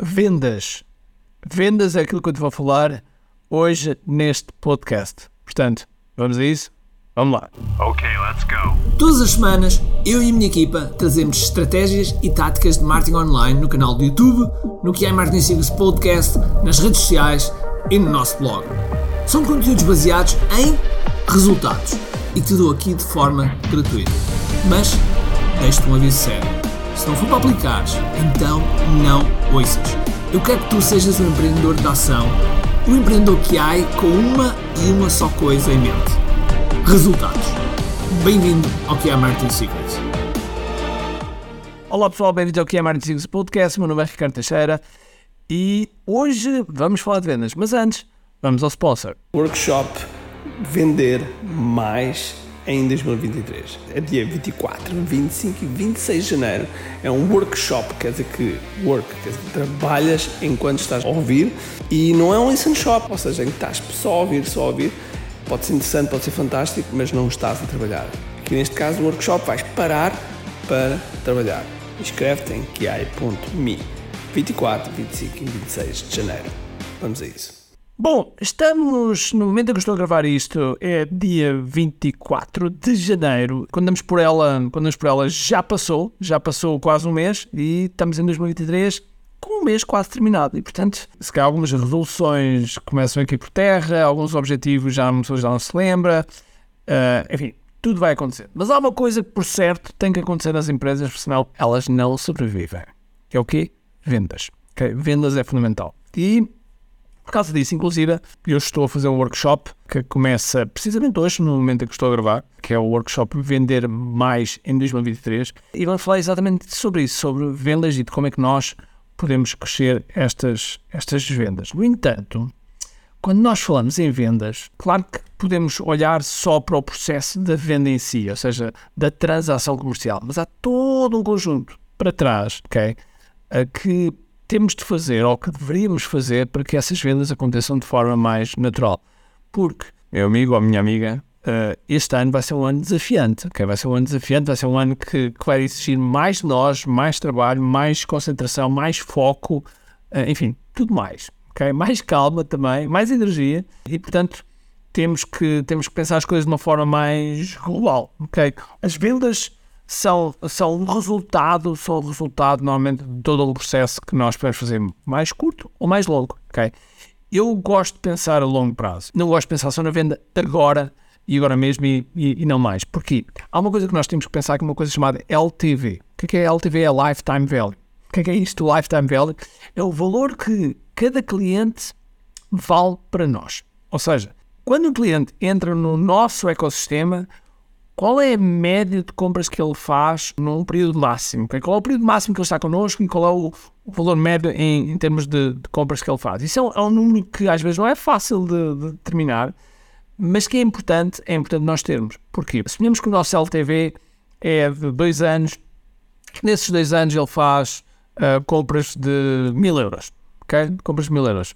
vendas. Vendas é aquilo que eu te vou falar hoje neste podcast. Portanto, vamos a isso? Vamos lá. Ok, let's go. Todas as semanas, eu e a minha equipa trazemos estratégias e táticas de marketing online no canal do YouTube, no que é Marketing Secrets Podcast, nas redes sociais e no nosso blog. São conteúdos baseados em resultados e te dou aqui de forma gratuita. Mas, deixo-te um aviso sério. Se não for para aplicares, então não ouças. Eu quero que tu sejas um empreendedor de ação, um empreendedor que há com uma e uma só coisa em mente: resultados. Bem-vindo ao que é Marketing Secrets. Olá pessoal, bem-vindos ao que é Marketing Secrets Podcast. Meu nome é Ricardo Teixeira e hoje vamos falar de vendas. Mas antes, vamos ao sponsor. Workshop Vender Mais em 2023. É dia 24, 25 e 26 de janeiro. É um workshop, quer dizer que work, quer dizer que trabalhas enquanto estás a ouvir e não é um listen shop, ou seja, em que estás só a ouvir, só a ouvir. Pode ser interessante, pode ser fantástico, mas não estás a trabalhar. Aqui neste caso, o workshop vais parar para trabalhar. Inscreve-te em kiai.me 24, 25 e 26 de janeiro. Vamos a isso. Bom, estamos no momento em que estou a gravar isto, é dia 24 de janeiro. Quando damos por ela, quando damos por ela já passou, já passou quase um mês e estamos em 2023 com um mês quase terminado. E portanto, se calhar algumas resoluções começam aqui por terra, alguns objetivos já já não se lembra, uh, enfim, tudo vai acontecer. Mas há uma coisa que por certo tem que acontecer nas empresas, porque senão elas não sobrevivem. Que é o quê? Vendas. Okay? Vendas é fundamental. E por causa disso, inclusive, eu estou a fazer um workshop que começa precisamente hoje, no momento em que estou a gravar, que é o workshop Vender Mais em 2023. E vamos falar exatamente sobre isso, sobre vendas e de como é que nós podemos crescer estas, estas vendas. No entanto, quando nós falamos em vendas, claro que podemos olhar só para o processo da venda em si, ou seja, da transação comercial, mas há todo um conjunto para trás, ok? Que temos de fazer ou que deveríamos fazer para que essas vendas aconteçam de forma mais natural. Porque, meu amigo ou minha amiga, uh, este ano vai ser um ano desafiante, ok? Vai ser um ano desafiante, vai ser um ano que, que vai exigir mais de nós, mais trabalho, mais concentração, mais foco, uh, enfim, tudo mais, ok? Mais calma também, mais energia e, portanto, temos que, temos que pensar as coisas de uma forma mais global, ok? As vendas são, são um resultado, são resultado normalmente de todo o processo que nós podemos fazer mais curto ou mais longo, ok? Eu gosto de pensar a longo prazo, não gosto de pensar só na venda agora e agora mesmo e, e, e não mais. Porquê? Há uma coisa que nós temos que pensar que é uma coisa chamada LTV. O que é, é LTV? É Lifetime Value. O que é, que é isto, Lifetime Value? É o valor que cada cliente vale para nós. Ou seja, quando um cliente entra no nosso ecossistema, qual é a média de compras que ele faz num período máximo? Okay? Qual é o período máximo que ele está connosco e qual é o, valor médio em, em termos de, de, compras que ele faz? Isso é um, é um, número que às vezes não é fácil de, de, determinar, mas que é importante, é importante nós termos. Porquê? Assumimos que o nosso LTV é de dois anos, nesses dois anos ele faz uh, compras de mil euros, ok? Compras de mil euros.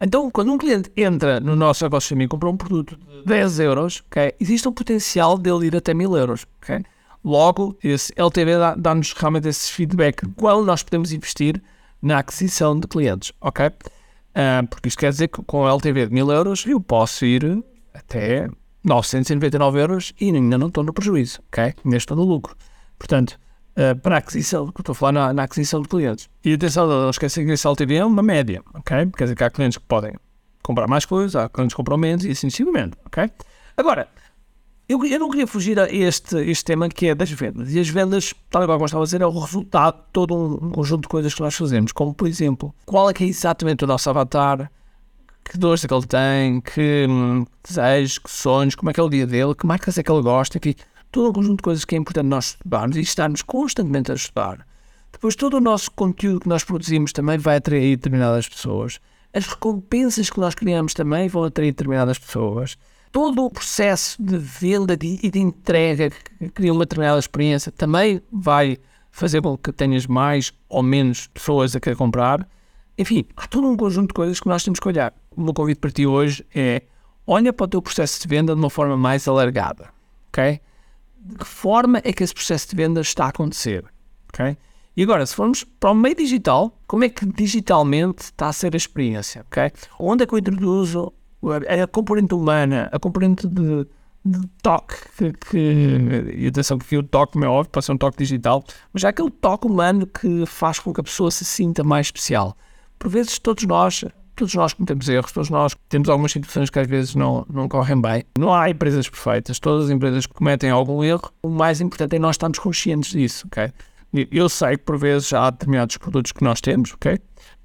Então, quando um cliente entra no nosso ecossistema e compra um produto de 10 euros, okay, existe um potencial dele ir até 1000 euros. Okay? Logo, esse LTV dá-nos realmente esse feedback qual nós podemos investir na aquisição de clientes. ok? Uh, porque isto quer dizer que com o LTV de 1000 euros eu posso ir até 999 euros e ainda não estou no prejuízo, ok? Ainda estou no lucro. Portanto, uh, para a aquisição, estou a falar na, na, aquisição de clientes. E atenção, não esqueçam que esse LTV é uma média, ok? Quer dizer que há clientes que podem comprar mais coisas, há clientes que compram menos e assim sucessivamente, ok? Agora, eu, eu, não queria fugir a este, este tema que é das vendas. E as vendas, tal como estava a dizer, é o resultado de todo um, um, conjunto de coisas que nós fazemos. Como, por exemplo, qual é que é exatamente o nosso avatar, que dores é que ele tem, que hum, desejos, que sonhos, como é que é o dia dele, que marcas é que ele gosta, enfim, todo um conjunto de coisas que é importante nós estudarmos e estarmos constantemente a estudar. Depois, todo o nosso conteúdo que nós produzimos também vai atrair determinadas pessoas. As recompensas que nós criamos também vão atrair determinadas pessoas. Todo o processo de venda e de entrega que cria uma determinada experiência também vai fazer com que tenhas mais ou menos pessoas a querer comprar. Enfim, há todo um conjunto de coisas que nós temos que olhar. O meu convite para ti hoje é olha para o teu processo de venda de uma forma mais alargada, ok? De que forma é que esse processo de venda está a acontecer. Okay? E agora, se formos para o meio digital, como é que digitalmente está a ser a experiência? ok? Onde é que eu introduzo a componente humana, a componente de, de toque, que, que, e atenção que o toque, meu óbvio, pode ser um toque digital, mas há aquele toque humano que faz com que a pessoa se sinta mais especial. Por vezes todos nós todos nós cometemos erros, todos nós temos algumas situações que às vezes não, não correm bem. Não há empresas perfeitas, todas as empresas cometem algum erro. O mais importante é nós estarmos conscientes disso, ok? Eu sei que por vezes há determinados produtos que nós temos, ok?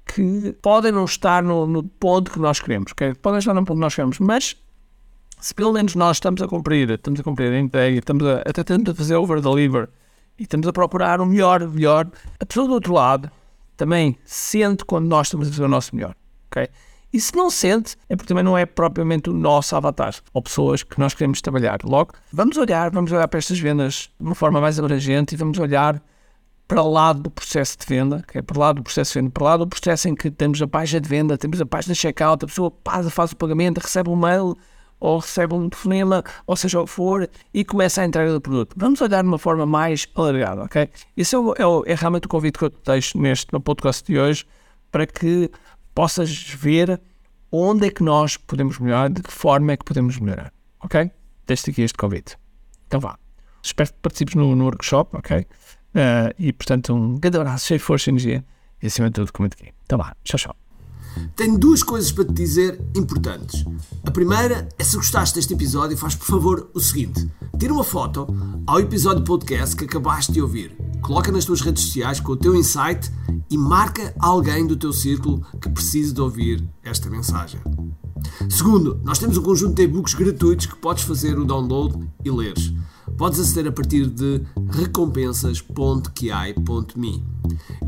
Que podem não estar no, no ponto que nós queremos, ok? Podem estar no ponto que nós queremos, mas se pelo menos nós estamos a cumprir, estamos a cumprir a entrega, estamos a, até a fazer over-deliver e estamos a procurar o melhor, o melhor, a pessoa do outro lado também sente quando nós estamos a fazer o nosso melhor ok? E se não sente, é porque também não é propriamente o nosso avatar, ou pessoas que nós queremos trabalhar. Logo, vamos olhar, vamos olhar para estas vendas de uma forma mais abrangente e vamos olhar para o lado do processo de venda, que é para o lado do processo de venda, para o lado do processo em que temos a página de venda, temos a página de checkout, a pessoa faz, faz o pagamento, recebe um mail ou recebe um telefonema, ou seja o que for, e começa a entrega do produto. Vamos olhar de uma forma mais alargada, ok? Esse é, é, é realmente o convite que eu te deixo neste podcast de hoje, para que possas ver onde é que nós podemos melhorar, de que forma é que podemos melhorar. Ok? Deixo aqui este convite. Então vá. Espero que participes no, no workshop, ok? Uh, e portanto, um grande abraço, cheio de força e energia e acima de tudo, comente aqui. Então vá. Tchau, tchau. Tenho duas coisas para te dizer importantes. A primeira é se gostaste deste episódio, faz por favor o seguinte: tira uma foto ao episódio podcast que acabaste de ouvir, coloca nas tuas redes sociais com o teu insight e marca alguém do teu círculo que precise de ouvir esta mensagem. Segundo, nós temos um conjunto de e-books gratuitos que podes fazer o download e leres. Podes aceder a partir de recompensas.ki.me.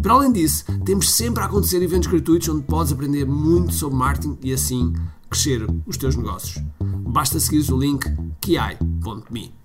Para além disso, temos sempre a acontecer eventos gratuitos onde podes aprender muito sobre marketing e assim crescer os teus negócios. Basta seguir o link ki.me.